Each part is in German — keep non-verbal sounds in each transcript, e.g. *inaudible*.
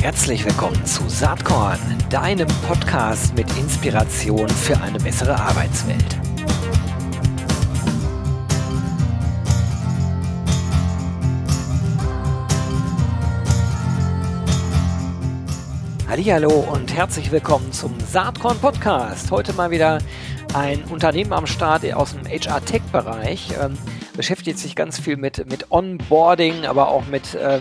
Herzlich willkommen zu Saatkorn, deinem Podcast mit Inspiration für eine bessere Arbeitswelt. Hallo und herzlich willkommen zum Saatkorn Podcast. Heute mal wieder ein Unternehmen am Start aus dem HR Tech Bereich. Beschäftigt sich ganz viel mit, mit Onboarding, aber auch mit äh,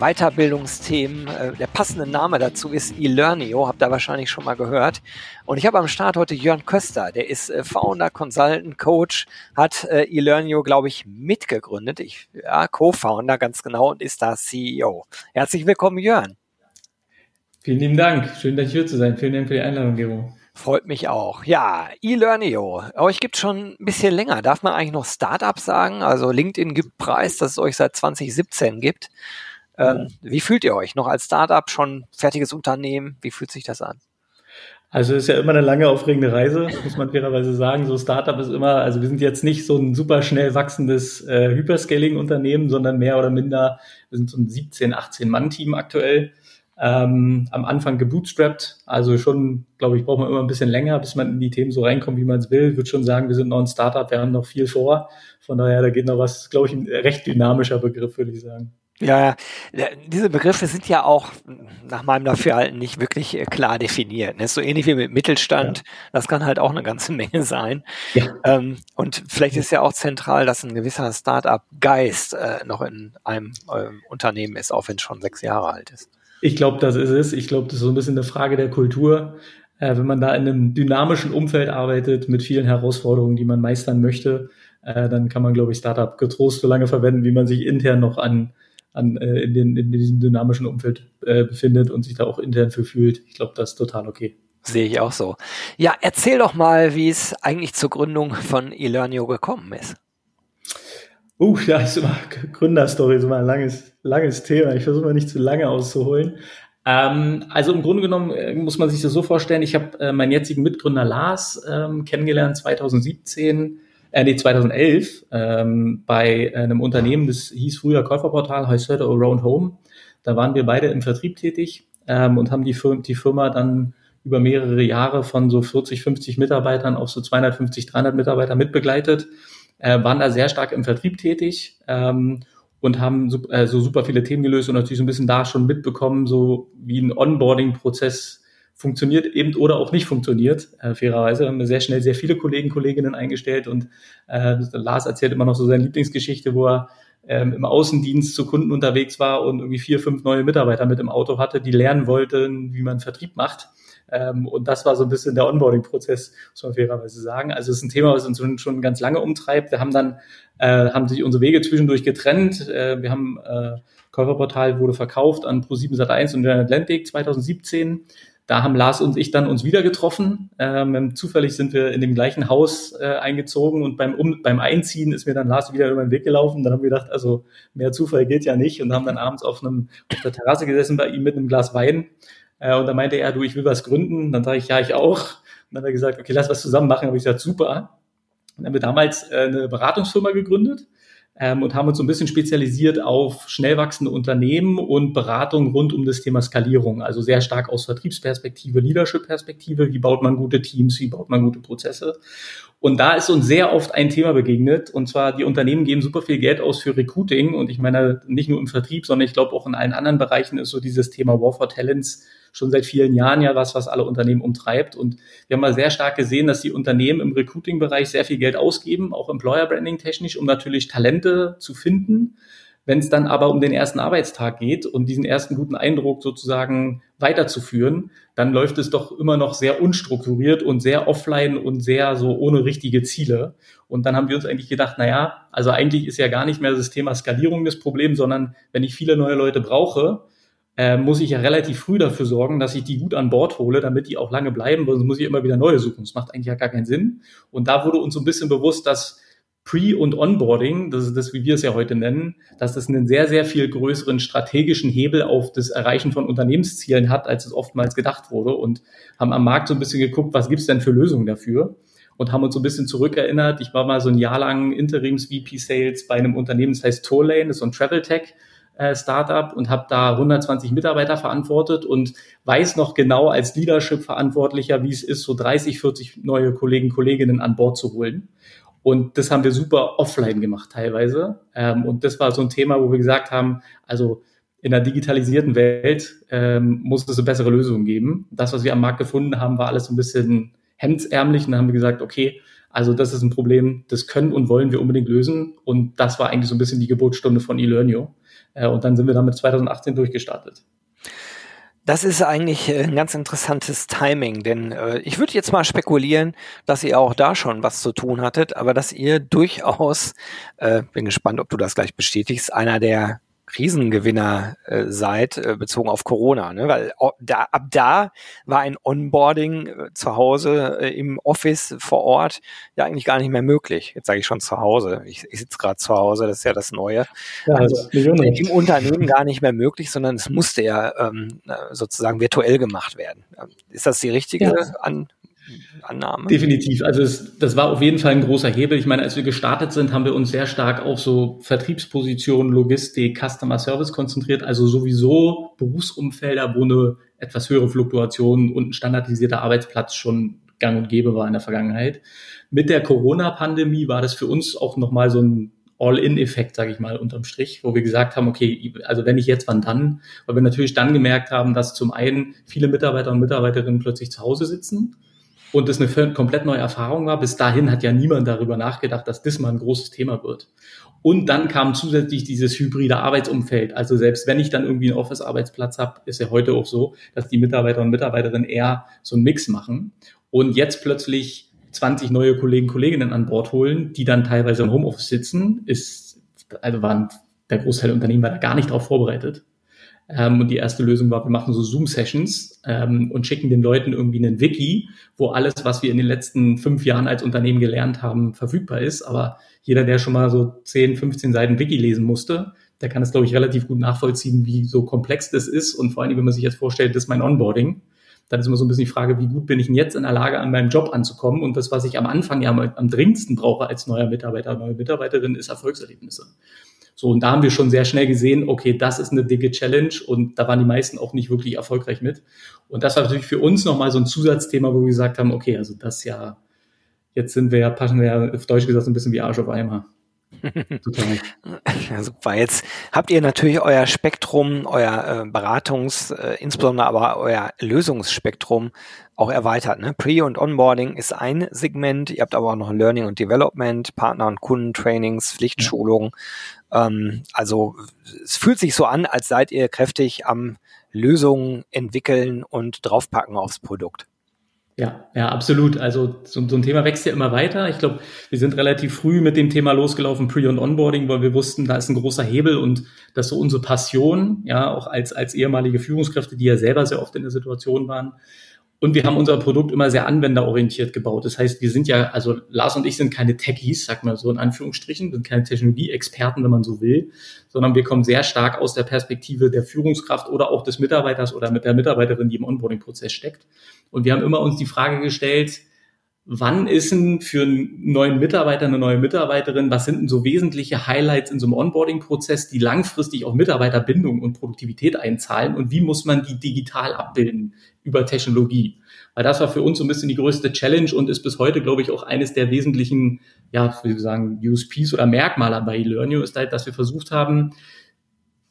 Weiterbildungsthemen. Äh, der passende Name dazu ist eLearnio, habt ihr wahrscheinlich schon mal gehört. Und ich habe am Start heute Jörn Köster, der ist äh, Founder, Consultant, Coach, hat äh, eLearnio, glaube ich, mitgegründet. Ich, ja, Co-Founder ganz genau und ist da CEO. Herzlich willkommen, Jörn. Vielen lieben Dank. Schön, dass ich hier zu sein. Vielen Dank für die Einladung, Gero. Freut mich auch. Ja, eLearnio. Euch gibt schon ein bisschen länger. Darf man eigentlich noch Startup sagen? Also LinkedIn gibt Preis, dass es euch seit 2017 gibt. Ähm, wie fühlt ihr euch? Noch als Startup schon fertiges Unternehmen? Wie fühlt sich das an? Also ist ja immer eine lange aufregende Reise, muss man fairerweise sagen. So Startup ist immer, also wir sind jetzt nicht so ein super schnell wachsendes äh, Hyperscaling-Unternehmen, sondern mehr oder minder, wir sind so ein 17, 18 Mann-Team aktuell ähm, am Anfang gebootstrapped. Also schon, glaube ich, braucht man immer ein bisschen länger, bis man in die Themen so reinkommt, wie man es will. Ich würde schon sagen, wir sind noch ein Startup, wir haben noch viel vor. Von daher, da geht noch was, glaube ich, ein recht dynamischer Begriff, würde ich sagen. Ja, diese Begriffe sind ja auch nach meinem Dafürhalten nicht wirklich äh, klar definiert. Das ist so ähnlich wie mit Mittelstand. Ja. Das kann halt auch eine ganze *laughs* Menge sein. Ja. Ähm, und vielleicht ist ja auch zentral, dass ein gewisser Start-up-Geist äh, noch in einem ähm, Unternehmen ist, auch wenn es schon sechs Jahre alt ist. Ich glaube, das ist es. Ich glaube, das ist so ein bisschen eine Frage der Kultur. Äh, wenn man da in einem dynamischen Umfeld arbeitet mit vielen Herausforderungen, die man meistern möchte, äh, dann kann man, glaube ich, Startup getrost so lange verwenden, wie man sich intern noch an, an äh, in, den, in diesem dynamischen Umfeld äh, befindet und sich da auch intern für fühlt. Ich glaube, das ist total okay. Sehe ich auch so. Ja, erzähl doch mal, wie es eigentlich zur Gründung von eLearnio gekommen ist. Uh, ja, ist immer Gründerstory, ist immer ein langes, langes Thema. Ich versuche mal nicht zu lange auszuholen. Ähm, also im Grunde genommen äh, muss man sich das so vorstellen, ich habe äh, meinen jetzigen Mitgründer Lars ähm, kennengelernt 2017, äh, nee, 2011 ähm, bei einem Unternehmen, das hieß früher Käuferportal, heißt heute Around Home. Da waren wir beide im Vertrieb tätig ähm, und haben die, Firma, die Firma dann über mehrere Jahre von so 40, 50 Mitarbeitern auf so 250, 300 Mitarbeiter mitbegleitet äh, waren da sehr stark im Vertrieb tätig ähm, und haben so, äh, so super viele Themen gelöst und natürlich so ein bisschen da schon mitbekommen, so wie ein Onboarding-Prozess funktioniert eben oder auch nicht funktioniert, äh, fairerweise. Wir haben sehr schnell sehr viele Kollegen, Kolleginnen eingestellt und äh, Lars erzählt immer noch so seine Lieblingsgeschichte, wo er ähm, im Außendienst zu Kunden unterwegs war und irgendwie vier, fünf neue Mitarbeiter mit im Auto hatte, die lernen wollten, wie man Vertrieb macht. Ähm, und das war so ein bisschen der Onboarding-Prozess, muss man fairerweise sagen. Also es ist ein Thema, was uns schon, schon ganz lange umtreibt. Wir haben dann, äh, haben sich unsere Wege zwischendurch getrennt. Äh, wir haben, äh, Käuferportal wurde verkauft an Pro7 Sat1 und General Atlantic 2017. Da haben Lars und ich dann uns wieder getroffen. Ähm, zufällig sind wir in dem gleichen Haus äh, eingezogen und beim, um, beim Einziehen ist mir dann Lars wieder über den Weg gelaufen. Dann haben wir gedacht, also mehr Zufall geht ja nicht und haben dann abends auf einem auf der Terrasse gesessen bei ihm mit einem Glas Wein äh, und dann meinte er, du, ich will was gründen. Dann sage ich, ja, ich auch. Und dann hat er gesagt, okay, lass was zusammen machen. Habe ich gesagt, super. Und dann haben wir damals äh, eine Beratungsfirma gegründet ähm, und haben uns so ein bisschen spezialisiert auf schnell wachsende Unternehmen und Beratung rund um das Thema Skalierung. Also sehr stark aus Vertriebsperspektive, Leadership-Perspektive. Wie baut man gute Teams? Wie baut man gute Prozesse? Und da ist uns sehr oft ein Thema begegnet. Und zwar, die Unternehmen geben super viel Geld aus für Recruiting. Und ich meine, nicht nur im Vertrieb, sondern ich glaube auch in allen anderen Bereichen ist so dieses Thema War for Talents schon seit vielen Jahren ja was, was alle Unternehmen umtreibt. Und wir haben mal sehr stark gesehen, dass die Unternehmen im Recruiting-Bereich sehr viel Geld ausgeben, auch Employer Branding technisch, um natürlich Talente zu finden. Wenn es dann aber um den ersten Arbeitstag geht und diesen ersten guten Eindruck sozusagen weiterzuführen, dann läuft es doch immer noch sehr unstrukturiert und sehr offline und sehr so ohne richtige Ziele. Und dann haben wir uns eigentlich gedacht, na ja, also eigentlich ist ja gar nicht mehr das Thema Skalierung das Problem, sondern wenn ich viele neue Leute brauche, äh, muss ich ja relativ früh dafür sorgen, dass ich die gut an Bord hole, damit die auch lange bleiben, sonst muss ich immer wieder neue suchen. Das macht eigentlich ja gar keinen Sinn. Und da wurde uns so ein bisschen bewusst, dass Pre- und Onboarding, das ist das, wie wir es ja heute nennen, dass das einen sehr, sehr viel größeren strategischen Hebel auf das Erreichen von Unternehmenszielen hat, als es oftmals gedacht wurde und haben am Markt so ein bisschen geguckt, was gibt's denn für Lösungen dafür und haben uns so ein bisschen zurückerinnert. Ich war mal so ein Jahr lang Interims-VP Sales bei einem Unternehmen, das heißt Tourlane, das ist so ein Travel Tech äh, Startup und habe da 120 Mitarbeiter verantwortet und weiß noch genau als Leadership-Verantwortlicher, wie es ist, so 30, 40 neue Kollegen, Kolleginnen an Bord zu holen. Und das haben wir super offline gemacht teilweise. Ähm, und das war so ein Thema, wo wir gesagt haben, also in der digitalisierten Welt ähm, muss es eine bessere Lösung geben. Das, was wir am Markt gefunden haben, war alles so ein bisschen hemdsärmlich. Und dann haben wir gesagt, okay, also das ist ein Problem, das können und wollen wir unbedingt lösen. Und das war eigentlich so ein bisschen die Geburtsstunde von eLearnio. Äh, und dann sind wir damit 2018 durchgestartet. Das ist eigentlich äh, ein ganz interessantes Timing, denn äh, ich würde jetzt mal spekulieren, dass ihr auch da schon was zu tun hattet, aber dass ihr durchaus, äh, bin gespannt, ob du das gleich bestätigst, einer der Krisengewinner äh, seid, äh, bezogen auf Corona. Ne? Weil da, ab da war ein Onboarding äh, zu Hause äh, im Office vor Ort ja eigentlich gar nicht mehr möglich. Jetzt sage ich schon zu Hause. Ich, ich sitze gerade zu Hause, das ist ja das Neue. Ja, also im Unternehmen gar nicht mehr möglich, sondern es musste ja ähm, sozusagen virtuell gemacht werden. Ist das die richtige ja. An Annahme. Definitiv. Also es, das war auf jeden Fall ein großer Hebel. Ich meine, als wir gestartet sind, haben wir uns sehr stark auf so Vertriebspositionen, Logistik, Customer Service konzentriert. Also sowieso Berufsumfelder, wo eine etwas höhere Fluktuation und ein standardisierter Arbeitsplatz schon gang und gäbe war in der Vergangenheit. Mit der Corona-Pandemie war das für uns auch nochmal so ein All-in-Effekt, sage ich mal, unterm Strich, wo wir gesagt haben, okay, also wenn nicht jetzt, wann dann? Weil wir natürlich dann gemerkt haben, dass zum einen viele Mitarbeiter und Mitarbeiterinnen plötzlich zu Hause sitzen und das eine komplett neue Erfahrung war. Bis dahin hat ja niemand darüber nachgedacht, dass das mal ein großes Thema wird. Und dann kam zusätzlich dieses hybride Arbeitsumfeld. Also selbst wenn ich dann irgendwie einen Office-Arbeitsplatz habe, ist ja heute auch so, dass die Mitarbeiter und Mitarbeiterinnen eher so einen Mix machen. Und jetzt plötzlich 20 neue Kollegen, Kolleginnen an Bord holen, die dann teilweise im Homeoffice sitzen, ist, also waren der Großteil der Unternehmen war da gar nicht darauf vorbereitet. Ähm, und die erste Lösung war, wir machen so Zoom-Sessions ähm, und schicken den Leuten irgendwie einen Wiki, wo alles, was wir in den letzten fünf Jahren als Unternehmen gelernt haben, verfügbar ist. Aber jeder, der schon mal so 10, 15 Seiten Wiki lesen musste, der kann es, glaube ich, relativ gut nachvollziehen, wie so komplex das ist. Und vor allem, wenn man sich jetzt vorstellt, das ist mein Onboarding, dann ist immer so ein bisschen die Frage, wie gut bin ich denn jetzt in der Lage, an meinem Job anzukommen? Und das, was ich am Anfang ja am, am dringendsten brauche als neuer Mitarbeiter, neue Mitarbeiterin, ist Erfolgserlebnisse. So, und da haben wir schon sehr schnell gesehen, okay, das ist eine dicke Challenge und da waren die meisten auch nicht wirklich erfolgreich mit. Und das war natürlich für uns nochmal so ein Zusatzthema, wo wir gesagt haben, okay, also das ja, jetzt sind wir ja, passen wir ja auf Deutsch gesagt ein bisschen wie Arsch auf Eimer. Ja, super. Jetzt habt ihr natürlich euer Spektrum, euer äh, Beratungs-, äh, insbesondere aber euer Lösungsspektrum auch erweitert. Ne? Pre- und Onboarding ist ein Segment. Ihr habt aber auch noch Learning und Development, Partner- und Kundentrainings, Pflichtschulungen. Ähm, also es fühlt sich so an, als seid ihr kräftig am Lösungen entwickeln und draufpacken aufs Produkt. Ja, ja, absolut. Also so, so ein Thema wächst ja immer weiter. Ich glaube, wir sind relativ früh mit dem Thema losgelaufen, Pre- und Onboarding, weil wir wussten, da ist ein großer Hebel und das so unsere Passion, ja, auch als, als ehemalige Führungskräfte, die ja selber sehr oft in der Situation waren, und wir haben unser Produkt immer sehr anwenderorientiert gebaut. Das heißt, wir sind ja, also Lars und ich sind keine Techies, sag mal so in Anführungsstrichen, sind keine Technologieexperten, wenn man so will, sondern wir kommen sehr stark aus der Perspektive der Führungskraft oder auch des Mitarbeiters oder mit der Mitarbeiterin, die im Onboarding-Prozess steckt. Und wir haben immer uns die Frage gestellt, wann ist denn für einen neuen Mitarbeiter, eine neue Mitarbeiterin, was sind denn so wesentliche Highlights in so einem Onboarding-Prozess, die langfristig auf Mitarbeiterbindung und Produktivität einzahlen und wie muss man die digital abbilden über Technologie? Weil das war für uns so ein bisschen die größte Challenge und ist bis heute, glaube ich, auch eines der wesentlichen, ja, wie wir sagen, USPs oder Merkmale bei eLearnio ist halt, dass wir versucht haben,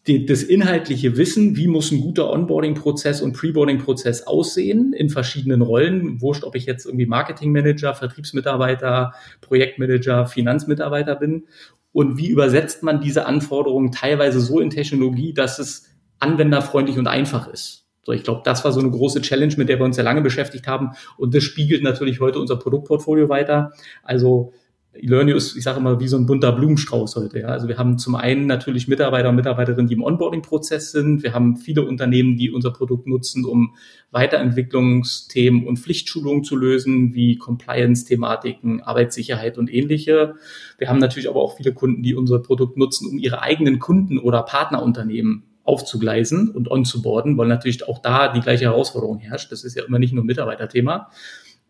die, das inhaltliche Wissen, wie muss ein guter Onboarding-Prozess und Preboarding-Prozess aussehen in verschiedenen Rollen. Wurscht, ob ich jetzt irgendwie Marketingmanager, Vertriebsmitarbeiter, Projektmanager, Finanzmitarbeiter bin. Und wie übersetzt man diese Anforderungen teilweise so in Technologie, dass es anwenderfreundlich und einfach ist. So, ich glaube, das war so eine große Challenge, mit der wir uns sehr lange beschäftigt haben. Und das spiegelt natürlich heute unser Produktportfolio weiter. Also E-Learning ist, ich sage immer, wie so ein bunter Blumenstrauß heute. Ja. Also wir haben zum einen natürlich Mitarbeiter und Mitarbeiterinnen, die im Onboarding-Prozess sind. Wir haben viele Unternehmen, die unser Produkt nutzen, um Weiterentwicklungsthemen und Pflichtschulungen zu lösen, wie Compliance-Thematiken, Arbeitssicherheit und ähnliche. Wir haben natürlich aber auch viele Kunden, die unser Produkt nutzen, um ihre eigenen Kunden oder Partnerunternehmen aufzugleisen und onzuboarden, weil natürlich auch da die gleiche Herausforderung herrscht. Das ist ja immer nicht nur ein Mitarbeiterthema.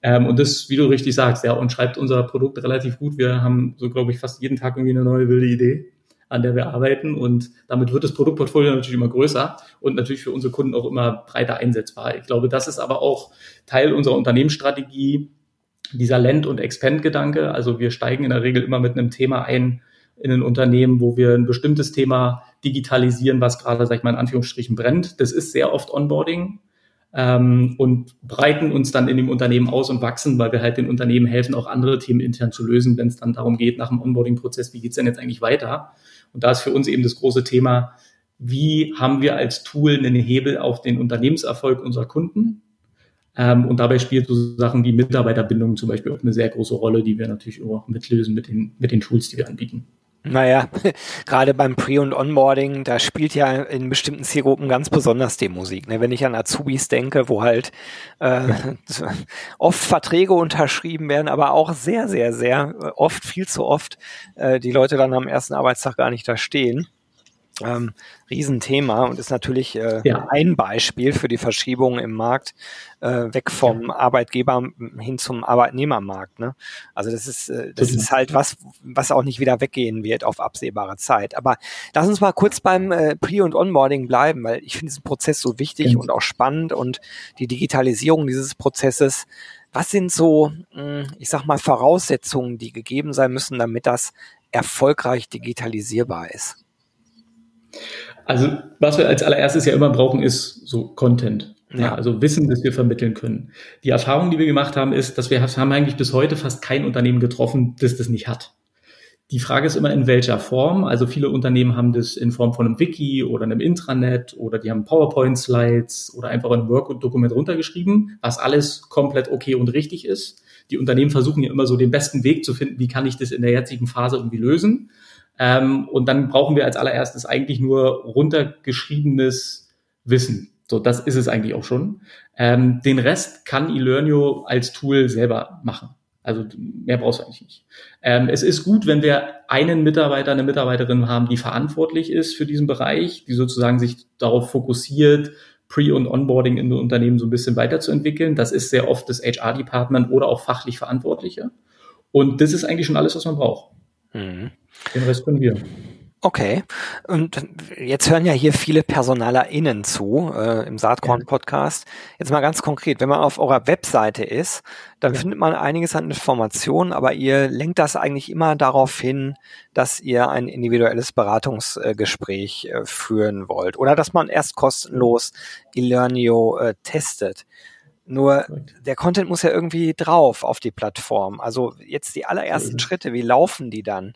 Ähm, und das, wie du richtig sagst, ja, und schreibt unser Produkt relativ gut. Wir haben so, glaube ich, fast jeden Tag irgendwie eine neue wilde Idee. an der wir arbeiten. Und damit wird das Produktportfolio natürlich immer größer und natürlich für unsere Kunden auch immer breiter einsetzbar. Ich glaube, das ist aber auch Teil unserer Unternehmensstrategie, dieser Land- und Expand-Gedanke. Also wir steigen in der Regel immer mit einem Thema ein in ein Unternehmen, wo wir ein bestimmtes Thema digitalisieren, was gerade, sag ich mal, in Anführungsstrichen brennt. Das ist sehr oft Onboarding ähm, und breiten uns dann in dem Unternehmen aus und wachsen, weil wir halt den Unternehmen helfen, auch andere Themen intern zu lösen, wenn es dann darum geht, nach dem Onboarding-Prozess, wie geht's denn jetzt eigentlich weiter? Und da ist für uns eben das große Thema, wie haben wir als Tool einen Hebel auf den Unternehmenserfolg unserer Kunden? Ähm, und dabei spielt so Sachen wie Mitarbeiterbindung zum Beispiel auch eine sehr große Rolle, die wir natürlich auch mitlösen mit den, mit den Tools, die wir anbieten. Naja, *laughs* gerade beim Pre- und Onboarding, da spielt ja in bestimmten Zielgruppen ganz besonders die Musik. Ne? Wenn ich an Azubis denke, wo halt äh, *laughs* oft Verträge unterschrieben werden, aber auch sehr, sehr, sehr äh, oft, viel zu oft, äh, die Leute dann am ersten Arbeitstag gar nicht da stehen ähm, Riesenthema und ist natürlich äh, ja. ein Beispiel für die Verschiebung im Markt äh, weg vom. Arbeitgeber hin zum Arbeitnehmermarkt. Ne? Also das ist äh, das ist halt was, was auch nicht wieder weggehen wird auf absehbare Zeit. Aber lass uns mal kurz beim äh, Pre- und Onboarding bleiben, weil ich finde diesen Prozess so wichtig ja. und auch spannend und die Digitalisierung dieses Prozesses. Was sind so, hm, ich sag mal, Voraussetzungen, die gegeben sein müssen, damit das erfolgreich digitalisierbar ist? Also, was wir als allererstes ja immer brauchen, ist so Content. Ja. also Wissen, das wir vermitteln können. Die Erfahrung, die wir gemacht haben, ist, dass wir haben eigentlich bis heute fast kein Unternehmen getroffen, das das nicht hat. Die Frage ist immer, in welcher Form. Also viele Unternehmen haben das in Form von einem Wiki oder einem Intranet oder die haben PowerPoint-Slides oder einfach ein Word-Dokument runtergeschrieben, was alles komplett okay und richtig ist. Die Unternehmen versuchen ja immer so den besten Weg zu finden, wie kann ich das in der jetzigen Phase irgendwie lösen. Ähm, und dann brauchen wir als allererstes eigentlich nur runtergeschriebenes Wissen. So, das ist es eigentlich auch schon. Ähm, den Rest kann eLearnio als Tool selber machen. Also mehr brauchst du eigentlich nicht. Ähm, es ist gut, wenn wir einen Mitarbeiter, eine Mitarbeiterin haben, die verantwortlich ist für diesen Bereich, die sozusagen sich darauf fokussiert, Pre- und Onboarding in Unternehmen so ein bisschen weiterzuentwickeln. Das ist sehr oft das HR-Department oder auch fachlich Verantwortliche. Und das ist eigentlich schon alles, was man braucht. Mhm. Den Rest können wir. Okay. Und jetzt hören ja hier viele PersonalerInnen zu äh, im Saatkorn-Podcast. Jetzt mal ganz konkret, wenn man auf eurer Webseite ist, dann ja. findet man einiges an Informationen, aber ihr lenkt das eigentlich immer darauf hin, dass ihr ein individuelles Beratungsgespräch äh, führen wollt oder dass man erst kostenlos eLearnio äh, testet. Nur der Content muss ja irgendwie drauf auf die Plattform. Also jetzt die allerersten mhm. Schritte, wie laufen die dann?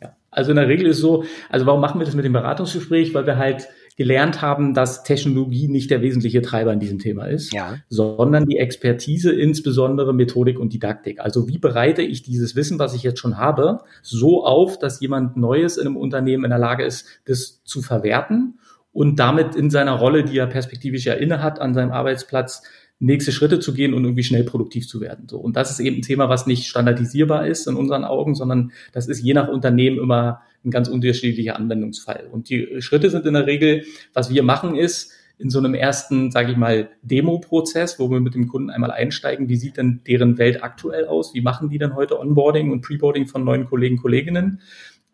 Ja, also in der Regel ist so, also warum machen wir das mit dem Beratungsgespräch? Weil wir halt gelernt haben, dass Technologie nicht der wesentliche Treiber in diesem Thema ist, ja. sondern die Expertise, insbesondere Methodik und Didaktik. Also wie bereite ich dieses Wissen, was ich jetzt schon habe, so auf, dass jemand Neues in einem Unternehmen in der Lage ist, das zu verwerten und damit in seiner Rolle, die er perspektivisch ja inne hat an seinem Arbeitsplatz, nächste Schritte zu gehen und irgendwie schnell produktiv zu werden. So. Und das ist eben ein Thema, was nicht standardisierbar ist in unseren Augen, sondern das ist je nach Unternehmen immer ein ganz unterschiedlicher Anwendungsfall. Und die Schritte sind in der Regel, was wir machen ist, in so einem ersten, sage ich mal, Demo-Prozess, wo wir mit dem Kunden einmal einsteigen, wie sieht denn deren Welt aktuell aus, wie machen die denn heute Onboarding und Preboarding von neuen Kollegen, Kolleginnen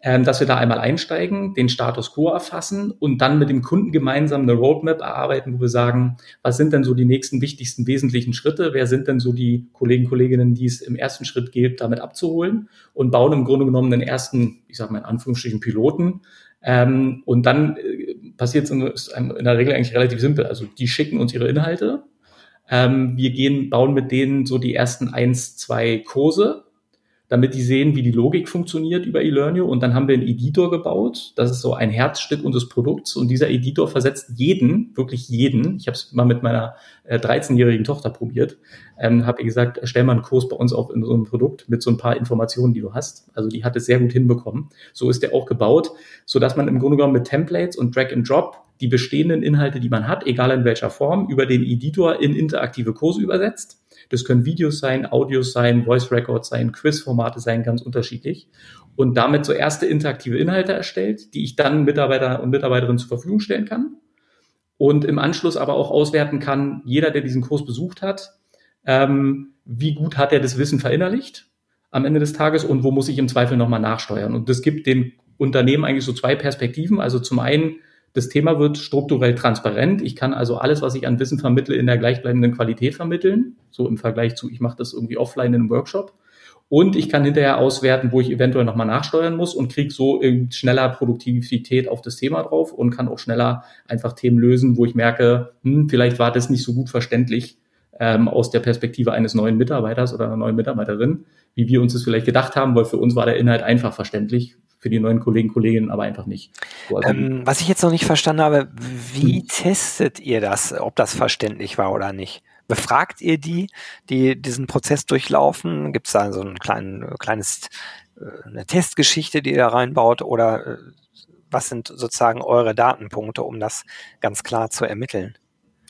dass wir da einmal einsteigen, den Status quo erfassen und dann mit dem Kunden gemeinsam eine Roadmap erarbeiten, wo wir sagen, was sind denn so die nächsten wichtigsten wesentlichen Schritte, wer sind denn so die Kollegen, Kolleginnen, die es im ersten Schritt gilt, damit abzuholen und bauen im Grunde genommen den ersten, ich sage mal in Anführungsstrichen, Piloten. Ähm, und dann äh, passiert es in, in der Regel eigentlich relativ simpel. Also die schicken uns ihre Inhalte. Ähm, wir gehen, bauen mit denen so die ersten eins, zwei Kurse damit die sehen, wie die Logik funktioniert über eLearnio. Und dann haben wir einen Editor gebaut. Das ist so ein Herzstück unseres Produkts. Und dieser Editor versetzt jeden, wirklich jeden. Ich habe es mal mit meiner äh, 13-jährigen Tochter probiert. Ähm, habe ihr gesagt, stell mal einen Kurs bei uns auf in so einem Produkt mit so ein paar Informationen, die du hast. Also die hat es sehr gut hinbekommen. So ist der auch gebaut, so dass man im Grunde genommen mit Templates und Drag and Drop die bestehenden Inhalte, die man hat, egal in welcher Form, über den Editor in interaktive Kurse übersetzt das können Videos sein, Audios sein, Voice Records sein, Quizformate sein, ganz unterschiedlich. Und damit so erste interaktive Inhalte erstellt, die ich dann Mitarbeiter und Mitarbeiterinnen zur Verfügung stellen kann. Und im Anschluss aber auch auswerten kann, jeder, der diesen Kurs besucht hat, ähm, wie gut hat er das Wissen verinnerlicht am Ende des Tages und wo muss ich im Zweifel nochmal nachsteuern. Und das gibt den Unternehmen eigentlich so zwei Perspektiven. Also zum einen, das Thema wird strukturell transparent. Ich kann also alles, was ich an Wissen vermittle, in der gleichbleibenden Qualität vermitteln. So im Vergleich zu, ich mache das irgendwie offline in einem Workshop. Und ich kann hinterher auswerten, wo ich eventuell nochmal nachsteuern muss und kriege so schneller Produktivität auf das Thema drauf und kann auch schneller einfach Themen lösen, wo ich merke, hm, vielleicht war das nicht so gut verständlich ähm, aus der Perspektive eines neuen Mitarbeiters oder einer neuen Mitarbeiterin, wie wir uns das vielleicht gedacht haben, weil für uns war der Inhalt einfach verständlich, für die neuen Kollegen, Kolleginnen aber einfach nicht. So, also ähm, was ich jetzt noch nicht verstanden habe, wie hm. testet ihr das, ob das verständlich war oder nicht? Befragt ihr die, die diesen Prozess durchlaufen? Gibt es da so ein klein, kleines, äh, eine Testgeschichte, die ihr da reinbaut? Oder äh, was sind sozusagen eure Datenpunkte, um das ganz klar zu ermitteln?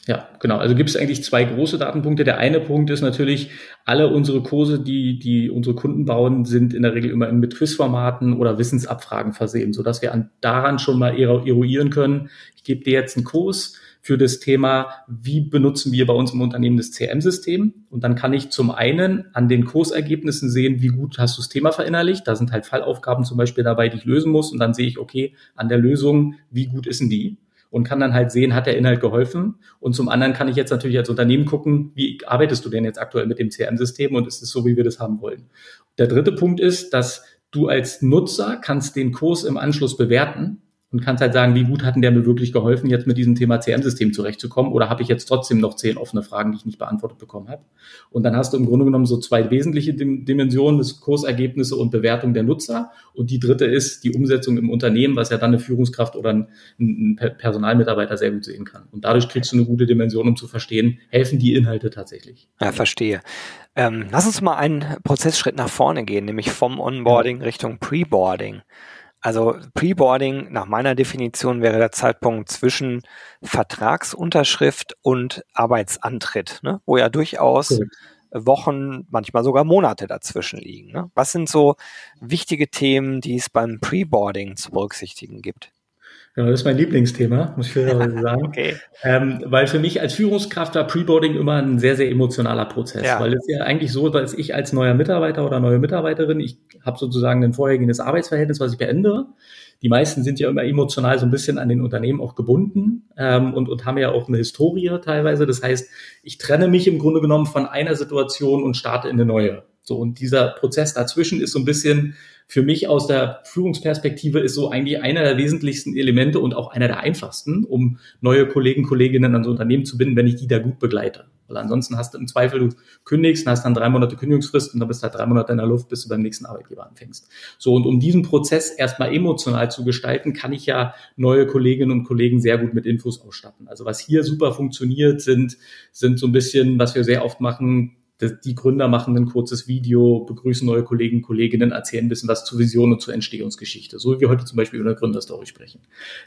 Ja, genau. Also gibt es eigentlich zwei große Datenpunkte. Der eine Punkt ist natürlich, alle unsere Kurse, die, die unsere Kunden bauen, sind in der Regel immer in Quizformaten oder Wissensabfragen versehen, sodass wir an, daran schon mal eruieren können. Ich gebe dir jetzt einen Kurs, für das Thema, wie benutzen wir bei uns im Unternehmen das CM-System. Und dann kann ich zum einen an den Kursergebnissen sehen, wie gut hast du das Thema verinnerlicht. Da sind halt Fallaufgaben zum Beispiel dabei, die ich lösen muss. Und dann sehe ich, okay, an der Lösung, wie gut ist denn die? Und kann dann halt sehen, hat der Inhalt geholfen. Und zum anderen kann ich jetzt natürlich als Unternehmen gucken, wie arbeitest du denn jetzt aktuell mit dem CRM-System und ist es so, wie wir das haben wollen. Der dritte Punkt ist, dass du als Nutzer kannst den Kurs im Anschluss bewerten und kannst halt sagen, wie gut hat denn der mir wirklich geholfen, jetzt mit diesem Thema CM-System zurechtzukommen oder habe ich jetzt trotzdem noch zehn offene Fragen, die ich nicht beantwortet bekommen habe. Und dann hast du im Grunde genommen so zwei wesentliche Dimensionen, das Kursergebnisse und Bewertung der Nutzer. Und die dritte ist die Umsetzung im Unternehmen, was ja dann eine Führungskraft oder ein, ein Personalmitarbeiter sehr gut sehen kann. Und dadurch kriegst du eine gute Dimension, um zu verstehen, helfen die Inhalte tatsächlich. Ja, verstehe. Ähm, lass uns mal einen Prozessschritt nach vorne gehen, nämlich vom Onboarding. Richtung Preboarding. Also Preboarding nach meiner Definition wäre der Zeitpunkt zwischen Vertragsunterschrift und Arbeitsantritt, ne? wo ja durchaus okay. Wochen, manchmal sogar Monate dazwischen liegen. Ne? Was sind so wichtige Themen, die es beim Preboarding zu berücksichtigen gibt? Genau, das ist mein Lieblingsthema, muss ich fairerweise *laughs* sagen. okay. Ähm, weil für mich als Führungskraft war Preboarding immer ein sehr, sehr emotionaler Prozess. Ja. Weil es ja eigentlich so, dass ich als neuer Mitarbeiter oder neue Mitarbeiterin, ich habe sozusagen ein vorhergehendes Arbeitsverhältnis, was ich beende. Die meisten sind ja immer emotional so ein bisschen an den Unternehmen auch gebunden ähm, und, und haben ja auch eine Historie teilweise. Das heißt, ich trenne mich im Grunde genommen von einer Situation und starte in eine neue. So, und dieser Prozess dazwischen ist so ein bisschen für mich aus der Führungsperspektive ist so eigentlich einer der wesentlichsten Elemente und auch einer der einfachsten, um neue Kollegen, Kolleginnen ans Unternehmen zu binden, wenn ich die da gut begleite. Weil ansonsten hast du im Zweifel, du kündigst, hast dann drei Monate Kündigungsfrist und dann bist du halt drei Monate in der Luft, bis du beim nächsten Arbeitgeber anfängst. So, und um diesen Prozess erstmal emotional zu gestalten, kann ich ja neue Kolleginnen und Kollegen sehr gut mit Infos ausstatten. Also was hier super funktioniert, sind, sind so ein bisschen, was wir sehr oft machen, die Gründer machen ein kurzes Video, begrüßen neue Kollegen, Kolleginnen, erzählen ein bisschen was zur Vision und zur Entstehungsgeschichte. So wie wir heute zum Beispiel über eine Gründerstory sprechen.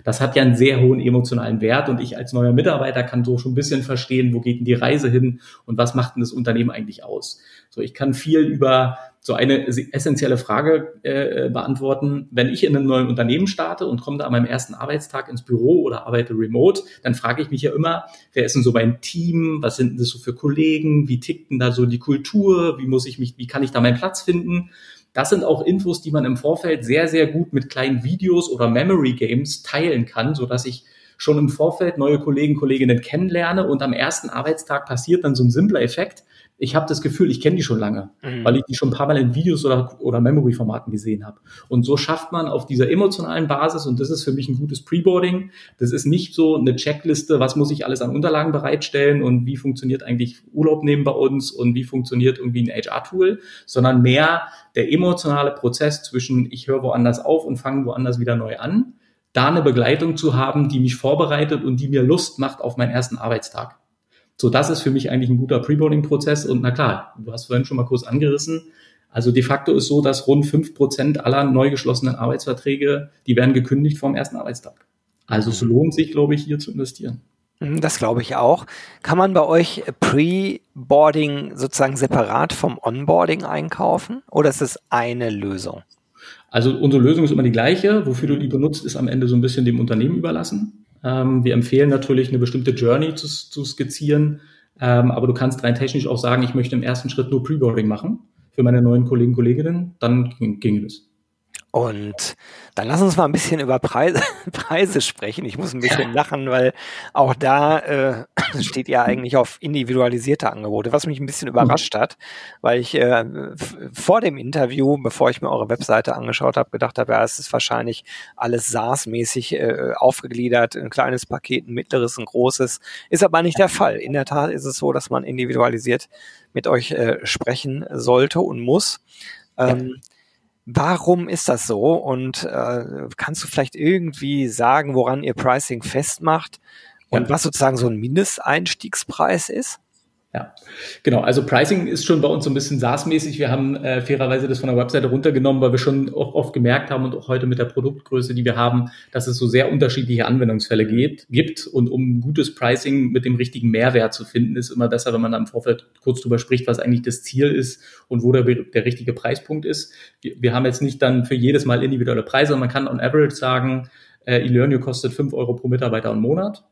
Das hat ja einen sehr hohen emotionalen Wert und ich als neuer Mitarbeiter kann so schon ein bisschen verstehen, wo geht denn die Reise hin und was macht denn das Unternehmen eigentlich aus. So, ich kann viel über so eine essentielle Frage äh, beantworten. Wenn ich in einem neuen Unternehmen starte und komme da an meinem ersten Arbeitstag ins Büro oder arbeite remote, dann frage ich mich ja immer, wer ist denn so mein Team? Was sind das so für Kollegen? Wie tickt denn da so die Kultur? Wie muss ich mich, wie kann ich da meinen Platz finden? Das sind auch Infos, die man im Vorfeld sehr, sehr gut mit kleinen Videos oder Memory Games teilen kann, so dass ich schon im Vorfeld neue Kollegen, Kolleginnen kennenlerne und am ersten Arbeitstag passiert dann so ein simpler Effekt ich habe das Gefühl, ich kenne die schon lange, mhm. weil ich die schon ein paar Mal in Videos oder, oder Memory-Formaten gesehen habe. Und so schafft man auf dieser emotionalen Basis, und das ist für mich ein gutes Preboarding, das ist nicht so eine Checkliste, was muss ich alles an Unterlagen bereitstellen und wie funktioniert eigentlich Urlaub nehmen bei uns und wie funktioniert irgendwie ein HR-Tool, sondern mehr der emotionale Prozess zwischen ich höre woanders auf und fange woanders wieder neu an, da eine Begleitung zu haben, die mich vorbereitet und die mir Lust macht auf meinen ersten Arbeitstag. So, das ist für mich eigentlich ein guter Preboarding-Prozess. Und na klar, du hast vorhin schon mal kurz angerissen. Also de facto ist so, dass rund fünf Prozent aller neu geschlossenen Arbeitsverträge, die werden gekündigt vom ersten Arbeitstag. Also es lohnt sich, glaube ich, hier zu investieren. Mhm, das glaube ich auch. Kann man bei euch Pre-Boarding sozusagen separat vom Onboarding einkaufen oder ist es eine Lösung? Also unsere Lösung ist immer die gleiche. Wofür du die benutzt, ist am Ende so ein bisschen dem Unternehmen überlassen. Ähm, wir empfehlen natürlich eine bestimmte Journey zu, zu skizzieren, ähm, aber du kannst rein technisch auch sagen, ich möchte im ersten Schritt nur Preboarding machen für meine neuen Kollegen, Kolleginnen, dann ginge das. Und dann lass uns mal ein bisschen über Preise, *laughs* Preise sprechen. Ich muss ein bisschen *laughs* lachen, weil auch da äh, *clears throat* steht ja eigentlich auf individualisierte Angebote, was mich ein bisschen überrascht hat, weil ich äh, vor dem Interview, bevor ich mir eure Webseite angeschaut habe, gedacht habe, ja, es ist wahrscheinlich alles SaaS-mäßig äh, aufgegliedert, ein kleines Paket, ein mittleres, ein großes. Ist aber nicht der Fall. In der Tat ist es so, dass man individualisiert mit euch äh, sprechen sollte und muss. Ähm, ja. Warum ist das so? Und äh, kannst du vielleicht irgendwie sagen, woran ihr Pricing festmacht und ja. was sozusagen so ein Mindesteinstiegspreis ist? Ja, genau. Also Pricing ist schon bei uns so ein bisschen SaaS-mäßig. Wir haben äh, fairerweise das von der Webseite runtergenommen, weil wir schon oft, oft gemerkt haben und auch heute mit der Produktgröße, die wir haben, dass es so sehr unterschiedliche Anwendungsfälle geht, gibt. Und um gutes Pricing mit dem richtigen Mehrwert zu finden, ist immer besser, wenn man da im Vorfeld kurz drüber spricht, was eigentlich das Ziel ist und wo der, der richtige Preispunkt ist. Wir, wir haben jetzt nicht dann für jedes Mal individuelle Preise, man kann on average sagen, äh, eLearnio kostet fünf Euro pro Mitarbeiter und Monat.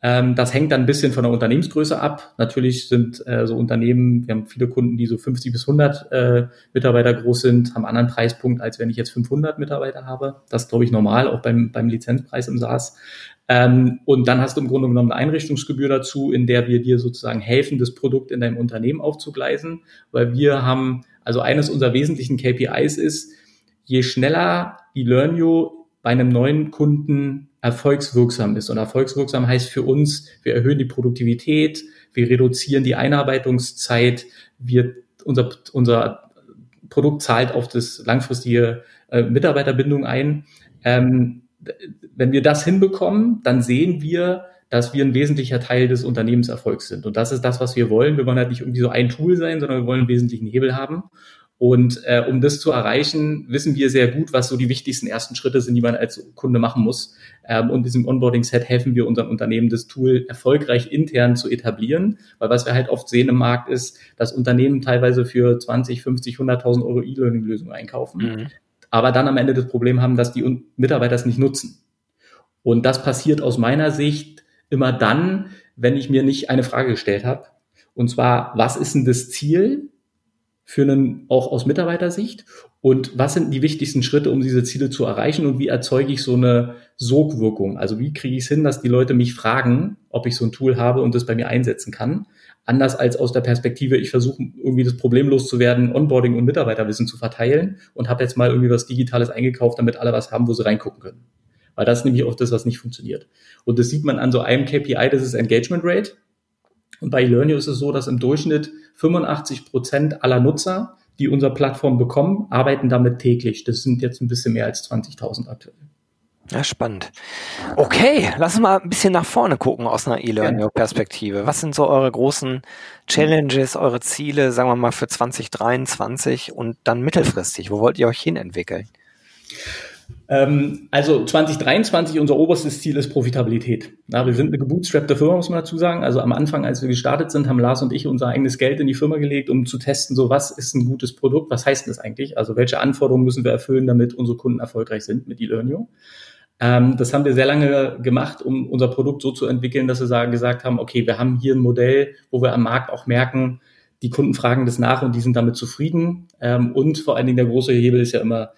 Ähm, das hängt dann ein bisschen von der Unternehmensgröße ab. Natürlich sind äh, so Unternehmen, wir haben viele Kunden, die so 50 bis 100 äh, Mitarbeiter groß sind, haben einen anderen Preispunkt, als wenn ich jetzt 500 Mitarbeiter habe. Das glaube ich, normal, auch beim, beim Lizenzpreis im SaaS. Ähm, und dann hast du im Grunde genommen eine Einrichtungsgebühr dazu, in der wir dir sozusagen helfen, das Produkt in deinem Unternehmen aufzugleisen, weil wir haben, also eines unserer wesentlichen KPIs ist, je schneller die Learnio bei einem neuen Kunden erfolgswirksam ist. Und erfolgswirksam heißt für uns, wir erhöhen die Produktivität, wir reduzieren die Einarbeitungszeit, wir, unser, unser Produkt zahlt auf das langfristige äh, Mitarbeiterbindung ein. Ähm, wenn wir das hinbekommen, dann sehen wir, dass wir ein wesentlicher Teil des Unternehmenserfolgs sind. Und das ist das, was wir wollen. Wir wollen halt nicht irgendwie so ein Tool sein, sondern wir wollen einen wesentlichen Hebel haben. Und äh, um das zu erreichen, wissen wir sehr gut, was so die wichtigsten ersten Schritte sind, die man als Kunde machen muss. Ähm, und diesem Onboarding-Set helfen wir unseren Unternehmen, das Tool erfolgreich intern zu etablieren. Weil was wir halt oft sehen im Markt ist, dass Unternehmen teilweise für 20, 50, 100.000 Euro E-Learning-Lösungen einkaufen. Mhm. Aber dann am Ende das Problem haben, dass die Mitarbeiter es nicht nutzen. Und das passiert aus meiner Sicht immer dann, wenn ich mir nicht eine Frage gestellt habe. Und zwar, was ist denn das Ziel? Für einen, auch aus Mitarbeitersicht? Und was sind die wichtigsten Schritte, um diese Ziele zu erreichen? Und wie erzeuge ich so eine Sogwirkung? Also wie kriege ich es hin, dass die Leute mich fragen, ob ich so ein Tool habe und das bei mir einsetzen kann? Anders als aus der Perspektive, ich versuche irgendwie das Problem loszuwerden, Onboarding und Mitarbeiterwissen zu verteilen und habe jetzt mal irgendwie was Digitales eingekauft, damit alle was haben, wo sie reingucken können. Weil das ist nämlich oft das, was nicht funktioniert. Und das sieht man an so einem KPI, das ist Engagement Rate. Und bei Learnio ist es so, dass im Durchschnitt 85 Prozent aller Nutzer, die unsere Plattform bekommen, arbeiten damit täglich. Das sind jetzt ein bisschen mehr als 20.000 aktuell. Ja, spannend. Okay, lass uns mal ein bisschen nach vorne gucken aus einer E-Learning-Perspektive. Was sind so eure großen Challenges, eure Ziele, sagen wir mal, für 2023 und dann mittelfristig? Wo wollt ihr euch hin entwickeln? Ähm, also 2023, unser oberstes Ziel ist Profitabilität. Ja, wir sind eine gebootstrappte Firma, muss man dazu sagen. Also am Anfang, als wir gestartet sind, haben Lars und ich unser eigenes Geld in die Firma gelegt, um zu testen, so was ist ein gutes Produkt, was heißt das eigentlich? Also welche Anforderungen müssen wir erfüllen, damit unsere Kunden erfolgreich sind mit eLearnio? Ähm, das haben wir sehr lange gemacht, um unser Produkt so zu entwickeln, dass wir sagen, gesagt haben, okay, wir haben hier ein Modell, wo wir am Markt auch merken, die Kunden fragen das nach und die sind damit zufrieden. Ähm, und vor allen Dingen der große Hebel ist ja immer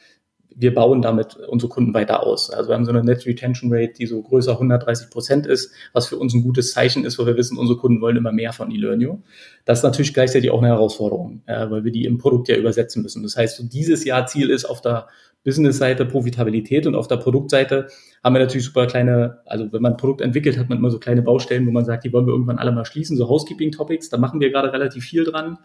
wir bauen damit unsere Kunden weiter aus. Also wir haben so eine Net Retention Rate, die so größer 130 Prozent ist, was für uns ein gutes Zeichen ist, wo wir wissen, unsere Kunden wollen immer mehr von eLearnio. Das ist natürlich gleichzeitig auch eine Herausforderung, äh, weil wir die im Produkt ja übersetzen müssen. Das heißt, so dieses Jahr Ziel ist auf der Business-Seite Profitabilität und auf der Produktseite haben wir natürlich super kleine, also wenn man ein Produkt entwickelt, hat man immer so kleine Baustellen, wo man sagt, die wollen wir irgendwann alle mal schließen, so Housekeeping-Topics, da machen wir gerade relativ viel dran.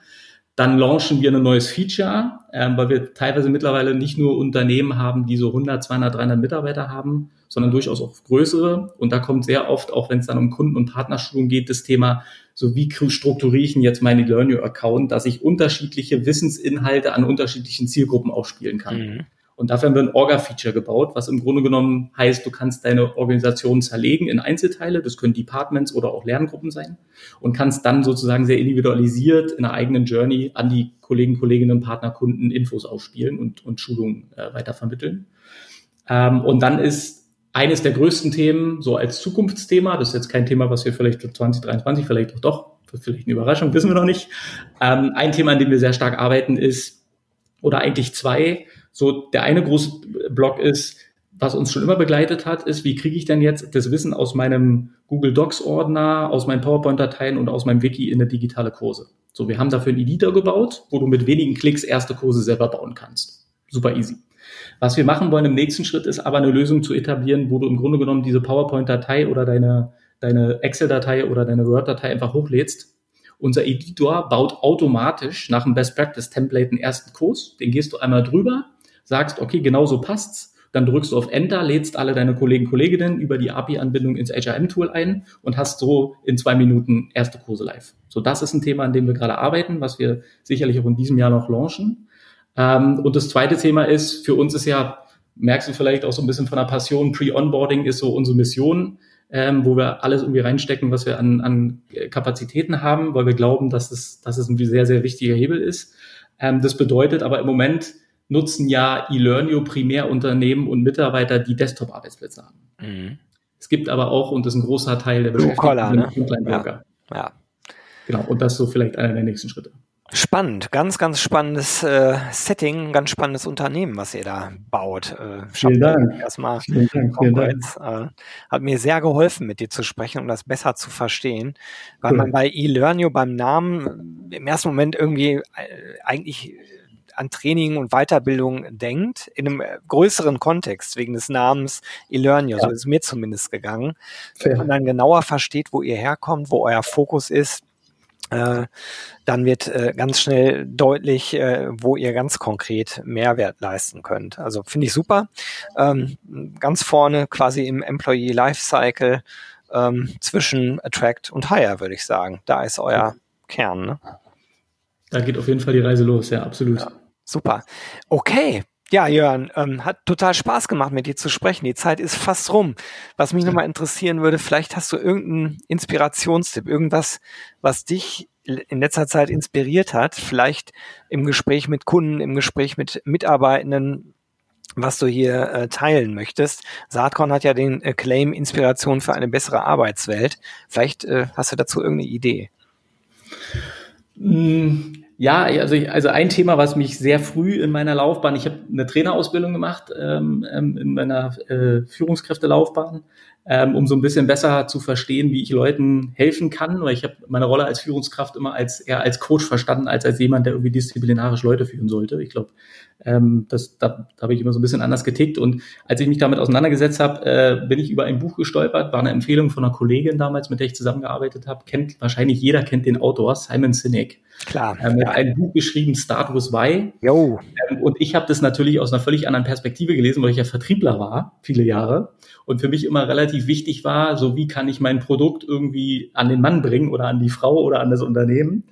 Dann launchen wir ein neues Feature, ähm, weil wir teilweise mittlerweile nicht nur Unternehmen haben, die so 100, 200, 300 Mitarbeiter haben, sondern durchaus auch größere. Und da kommt sehr oft, auch wenn es dann um Kunden- und Partnerschulung geht, das Thema, so wie strukturiere ich denn jetzt meine Learning-Account, dass ich unterschiedliche Wissensinhalte an unterschiedlichen Zielgruppen ausspielen kann. Mhm. Und dafür haben wir ein Orga-Feature gebaut, was im Grunde genommen heißt, du kannst deine Organisation zerlegen in Einzelteile. Das können Departments oder auch Lerngruppen sein. Und kannst dann sozusagen sehr individualisiert in einer eigenen Journey an die Kollegen, Kolleginnen, Partner, Kunden Infos ausspielen und, und Schulungen äh, weitervermitteln. Ähm, und dann ist eines der größten Themen, so als Zukunftsthema, das ist jetzt kein Thema, was wir vielleicht für 2023, vielleicht auch doch, vielleicht eine Überraschung, wissen wir noch nicht. Ähm, ein Thema, an dem wir sehr stark arbeiten, ist, oder eigentlich zwei, So, der eine große Block ist, was uns schon immer begleitet hat, ist, wie kriege ich denn jetzt das Wissen aus meinem Google Docs Ordner, aus meinen PowerPoint-Dateien und aus meinem Wiki in eine digitale Kurse. So, wir haben dafür einen Editor gebaut, wo du mit wenigen Klicks erste Kurse selber bauen kannst. Super easy. Was wir machen wollen im nächsten Schritt ist aber eine Lösung zu etablieren, wo du im Grunde genommen diese PowerPoint-Datei oder deine, deine Excel-Datei oder deine Word-Datei einfach hochlädst. Unser Editor baut automatisch nach dem Best Practice Template einen ersten Kurs. Den gehst du einmal drüber, sagst, okay, genau so passt's dann drückst du auf Enter, lädst alle deine Kollegen, Kolleginnen über die API-Anbindung ins HRM-Tool ein und hast so in zwei Minuten erste Kurse live. So, das ist ein Thema, an dem wir gerade arbeiten, was wir sicherlich auch in diesem Jahr noch launchen. Ähm, und das zweite Thema ist, für uns ist ja, merkst du vielleicht auch so ein bisschen von der Passion, Pre-Onboarding ist so unsere Mission, ähm, wo wir alles irgendwie reinstecken, was wir an, an Kapazitäten haben, weil wir glauben, dass es, dass es ein sehr, sehr wichtiger Hebel ist. Ähm, das bedeutet aber im Moment, nutzen ja eLearnio primär Unternehmen und Mitarbeiter, die Desktop-Arbeitsplätze haben. Mhm. Es gibt aber auch, und das ist ein großer Teil der Beschäftigten, ne? ja. ja. Genau, und das ist so vielleicht einer der nächsten Schritte. Spannend, ganz, ganz spannendes äh, Setting, ganz spannendes Unternehmen, was ihr da baut. Äh, vielen Dank. Erstmal vielen Dank, vielen Dank. Äh, hat mir sehr geholfen, mit dir zu sprechen, um das besser zu verstehen, weil cool. man bei eLearnio beim Namen im ersten Moment irgendwie äh, eigentlich an Training und Weiterbildung denkt, in einem größeren Kontext, wegen des Namens eLearnio, ja. so ist es mir zumindest gegangen, Fair. wenn man dann genauer versteht, wo ihr herkommt, wo euer Fokus ist, äh, dann wird äh, ganz schnell deutlich, äh, wo ihr ganz konkret Mehrwert leisten könnt. Also finde ich super. Ähm, ganz vorne quasi im Employee Lifecycle ähm, zwischen Attract und Hire, würde ich sagen. Da ist euer Kern. Ne? Da geht auf jeden Fall die Reise los, ja, absolut. Ja. Super. Okay. Ja, Jörn, ähm, hat total Spaß gemacht, mit dir zu sprechen. Die Zeit ist fast rum. Was mich nochmal interessieren würde, vielleicht hast du irgendeinen Inspirationstipp, irgendwas, was dich in letzter Zeit inspiriert hat, vielleicht im Gespräch mit Kunden, im Gespräch mit Mitarbeitenden, was du hier äh, teilen möchtest. Saatkorn hat ja den äh, Claim Inspiration für eine bessere Arbeitswelt. Vielleicht äh, hast du dazu irgendeine Idee. Mm, ja, also, also ein Thema, was mich sehr früh in meiner Laufbahn, ich habe eine Trainerausbildung gemacht ähm, ähm, in meiner äh, Führungskräftelaufbahn, ähm, um so ein bisschen besser zu verstehen, wie ich Leuten helfen kann, weil ich habe meine Rolle als Führungskraft immer als eher als Coach verstanden, als als jemand, der irgendwie disziplinarisch Leute führen sollte. Ich glaube, ähm, das, da, da habe ich immer so ein bisschen anders getickt. Und als ich mich damit auseinandergesetzt habe, äh, bin ich über ein Buch gestolpert, war eine Empfehlung von einer Kollegin damals, mit der ich zusammengearbeitet habe. Kennt wahrscheinlich jeder kennt den Autor Simon Sinek. Klar. Ähm, ja. ein Buch geschrieben, Start with Why. Jo. Ähm, und ich habe das natürlich aus einer völlig anderen Perspektive gelesen, weil ich ja Vertriebler war, viele Jahre. Und für mich immer relativ wichtig war, so wie kann ich mein Produkt irgendwie an den Mann bringen oder an die Frau oder an das Unternehmen.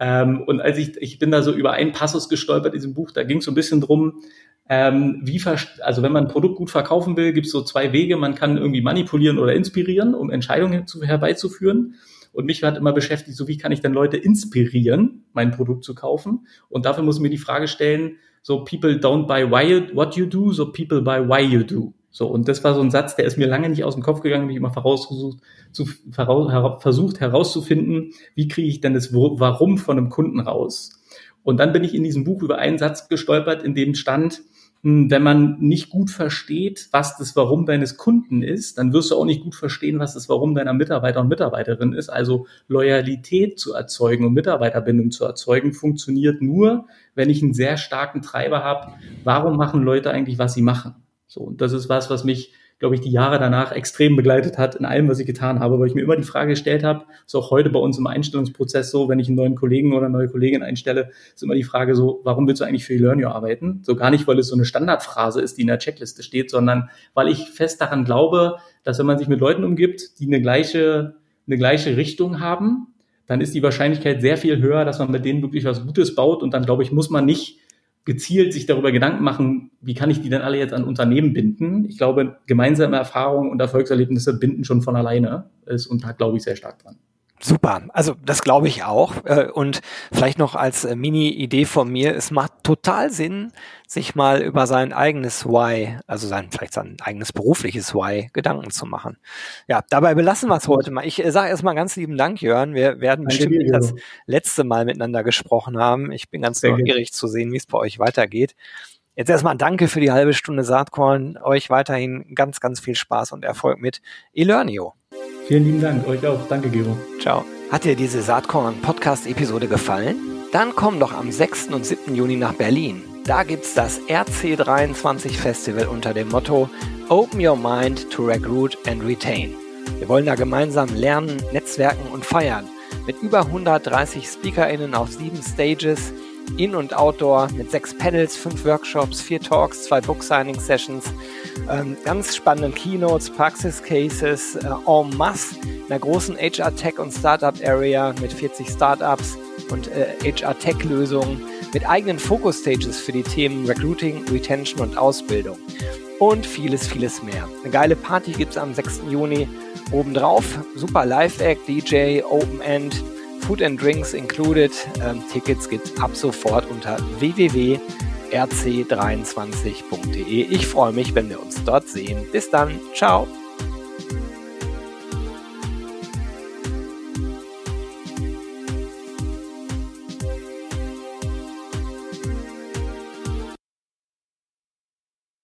Ähm, und als ich, ich bin da so über einen Passus gestolpert in diesem Buch, da ging es so ein bisschen drum, ähm, wie also wenn man ein Produkt gut verkaufen will, gibt es so zwei Wege. Man kann irgendwie manipulieren oder inspirieren, um Entscheidungen zu, herbeizuführen. Und mich hat immer beschäftigt, so wie kann ich denn Leute inspirieren, mein Produkt zu kaufen? Und dafür muss ich mir die Frage stellen, so people don't buy why you, what you do, so people buy why you do. So, und das war so ein Satz, der ist mir lange nicht aus dem Kopf gegangen, wie ich immer vorausgesucht, zu, voraus, her, versucht herauszufinden, wie kriege ich denn das Warum von einem Kunden raus. Und dann bin ich in diesem Buch über einen Satz gestolpert, in dem stand, wenn man nicht gut versteht, was das Warum deines Kunden ist, dann wirst du auch nicht gut verstehen, was das Warum deiner Mitarbeiter und Mitarbeiterin ist. Also Loyalität zu erzeugen und Mitarbeiterbindung zu erzeugen, funktioniert nur, wenn ich einen sehr starken Treiber habe. Warum machen Leute eigentlich, was sie machen? So, und das ist was, was mich, glaube ich, die Jahre danach extrem begleitet hat in allem, was ich getan habe, weil ich mir immer die Frage gestellt habe, ist auch heute bei uns im Einstellungsprozess so, wenn ich einen neuen Kollegen oder eine neue Kollegin einstelle, ist immer die Frage so, warum willst du eigentlich für eLearnio arbeiten? So gar nicht, weil es so eine Standardphrase ist, die in der Checkliste steht, sondern weil ich fest daran glaube, dass wenn man sich mit Leuten umgibt, die eine gleiche, eine gleiche Richtung haben, dann ist die Wahrscheinlichkeit sehr viel höher, dass man mit denen wirklich was Gutes baut und dann, glaube ich, muss man nicht gezielt sich darüber Gedanken machen, wie kann ich die denn alle jetzt an Unternehmen binden? Ich glaube, gemeinsame Erfahrungen und Erfolgserlebnisse binden schon von alleine. Ist und da glaube ich sehr stark dran. Super, also das glaube ich auch. Äh, und vielleicht noch als äh, Mini-Idee von mir, es macht total Sinn, sich mal über sein eigenes Why, also sein, vielleicht sein eigenes berufliches Why Gedanken zu machen. Ja, dabei belassen wir es heute mal. Ich äh, sage erstmal ganz lieben Dank, Jörn. Wir werden bestimmt nicht das letzte Mal miteinander gesprochen haben. Ich bin ganz neugierig zu sehen, wie es bei euch weitergeht. Jetzt erstmal danke für die halbe Stunde Saatkorn. Euch weiterhin ganz, ganz viel Spaß und Erfolg mit Elernio. Vielen lieben Dank. Euch auch. Danke, Gero. Ciao. Hat dir diese Saatkorn-Podcast-Episode gefallen? Dann komm doch am 6. und 7. Juni nach Berlin. Da gibt's das RC23 Festival unter dem Motto Open Your Mind to Recruit and Retain. Wir wollen da gemeinsam lernen, netzwerken und feiern. Mit über 130 SpeakerInnen auf sieben Stages, in- und Outdoor, mit sechs Panels, fünf Workshops, vier Talks, zwei Book-Signing-Sessions, ähm, ganz spannenden Keynotes, Praxis-Cases, äh, en masse, einer großen HR-Tech- und Startup-Area mit 40 Startups und äh, HR-Tech-Lösungen, mit eigenen Focus-Stages für die Themen Recruiting, Retention und Ausbildung und vieles, vieles mehr. Eine geile Party gibt es am 6. Juni obendrauf. Super Live-Act, DJ, Open End, Food and Drinks included. Ähm, Tickets gibt's ab sofort unter www.rc23.de. Ich freue mich, wenn wir uns dort sehen. Bis dann. Ciao.